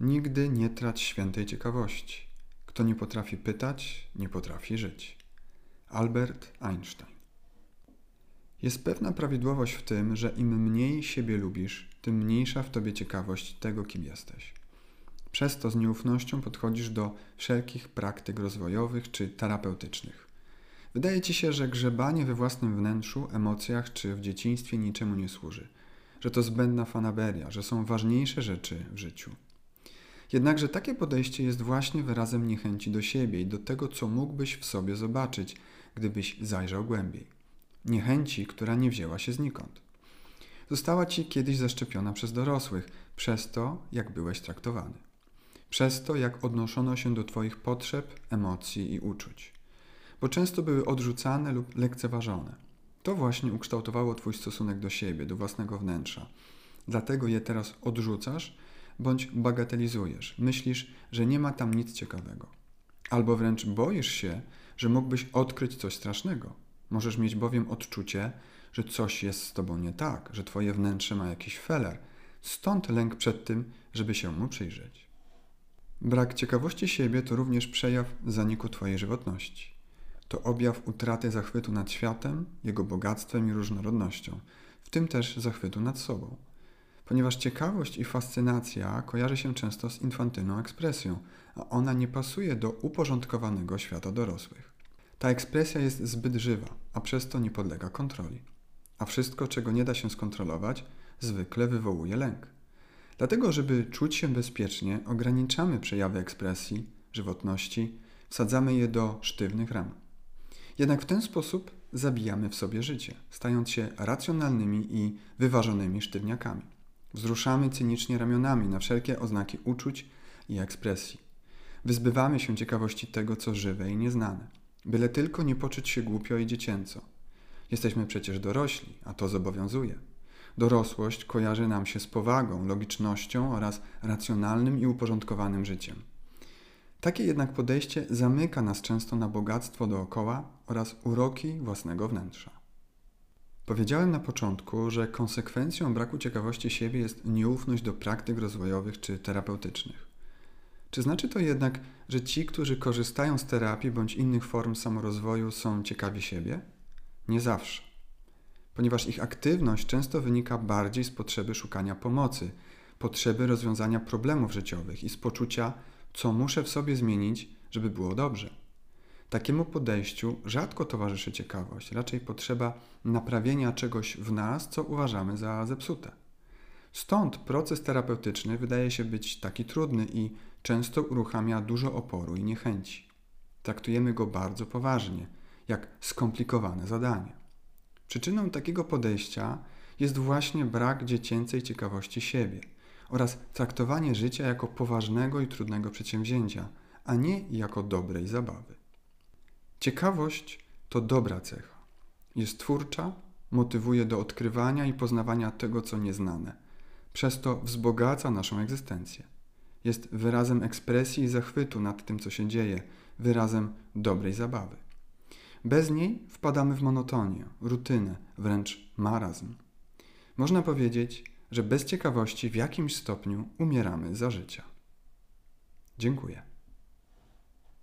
Nigdy nie trać świętej ciekawości. Kto nie potrafi pytać, nie potrafi żyć. Albert Einstein. Jest pewna prawidłowość w tym, że im mniej siebie lubisz, tym mniejsza w tobie ciekawość tego, kim jesteś. Przez to z nieufnością podchodzisz do wszelkich praktyk rozwojowych czy terapeutycznych. Wydaje ci się, że grzebanie we własnym wnętrzu, emocjach czy w dzieciństwie niczemu nie służy, że to zbędna fanaberia, że są ważniejsze rzeczy w życiu. Jednakże takie podejście jest właśnie wyrazem niechęci do siebie i do tego, co mógłbyś w sobie zobaczyć, gdybyś zajrzał głębiej. Niechęci, która nie wzięła się znikąd. Została ci kiedyś zaszczepiona przez dorosłych, przez to, jak byłeś traktowany. Przez to, jak odnoszono się do Twoich potrzeb, emocji i uczuć. Bo często były odrzucane lub lekceważone. To właśnie ukształtowało Twój stosunek do siebie, do własnego wnętrza. Dlatego je teraz odrzucasz bądź bagatelizujesz, myślisz, że nie ma tam nic ciekawego. Albo wręcz boisz się, że mógłbyś odkryć coś strasznego. Możesz mieć bowiem odczucie, że coś jest z tobą nie tak, że twoje wnętrze ma jakiś feler. Stąd lęk przed tym, żeby się mu przyjrzeć. Brak ciekawości siebie to również przejaw zaniku twojej żywotności. To objaw utraty zachwytu nad światem, jego bogactwem i różnorodnością, w tym też zachwytu nad sobą ponieważ ciekawość i fascynacja kojarzy się często z infantylną ekspresją, a ona nie pasuje do uporządkowanego świata dorosłych. Ta ekspresja jest zbyt żywa, a przez to nie podlega kontroli. A wszystko, czego nie da się skontrolować, zwykle wywołuje lęk. Dlatego, żeby czuć się bezpiecznie, ograniczamy przejawy ekspresji, żywotności, wsadzamy je do sztywnych ram. Jednak w ten sposób zabijamy w sobie życie, stając się racjonalnymi i wyważonymi sztywniakami. Wzruszamy cynicznie ramionami na wszelkie oznaki uczuć i ekspresji. Wyzbywamy się ciekawości tego, co żywe i nieznane, byle tylko nie poczuć się głupio i dziecięco. Jesteśmy przecież dorośli, a to zobowiązuje. Dorosłość kojarzy nam się z powagą, logicznością oraz racjonalnym i uporządkowanym życiem. Takie jednak podejście zamyka nas często na bogactwo dookoła oraz uroki własnego wnętrza. Powiedziałem na początku, że konsekwencją braku ciekawości siebie jest nieufność do praktyk rozwojowych czy terapeutycznych. Czy znaczy to jednak, że ci, którzy korzystają z terapii bądź innych form samorozwoju, są ciekawi siebie? Nie zawsze. Ponieważ ich aktywność często wynika bardziej z potrzeby szukania pomocy, potrzeby rozwiązania problemów życiowych i z poczucia, co muszę w sobie zmienić, żeby było dobrze. Takiemu podejściu rzadko towarzyszy ciekawość, raczej potrzeba naprawienia czegoś w nas, co uważamy za zepsute. Stąd proces terapeutyczny wydaje się być taki trudny i często uruchamia dużo oporu i niechęci. Traktujemy go bardzo poważnie, jak skomplikowane zadanie. Przyczyną takiego podejścia jest właśnie brak dziecięcej ciekawości siebie oraz traktowanie życia jako poważnego i trudnego przedsięwzięcia, a nie jako dobrej zabawy. Ciekawość to dobra cecha. Jest twórcza, motywuje do odkrywania i poznawania tego, co nieznane. Przez to wzbogaca naszą egzystencję. Jest wyrazem ekspresji i zachwytu nad tym, co się dzieje, wyrazem dobrej zabawy. Bez niej wpadamy w monotonię, rutynę, wręcz marazm. Można powiedzieć, że bez ciekawości w jakimś stopniu umieramy za życia. Dziękuję.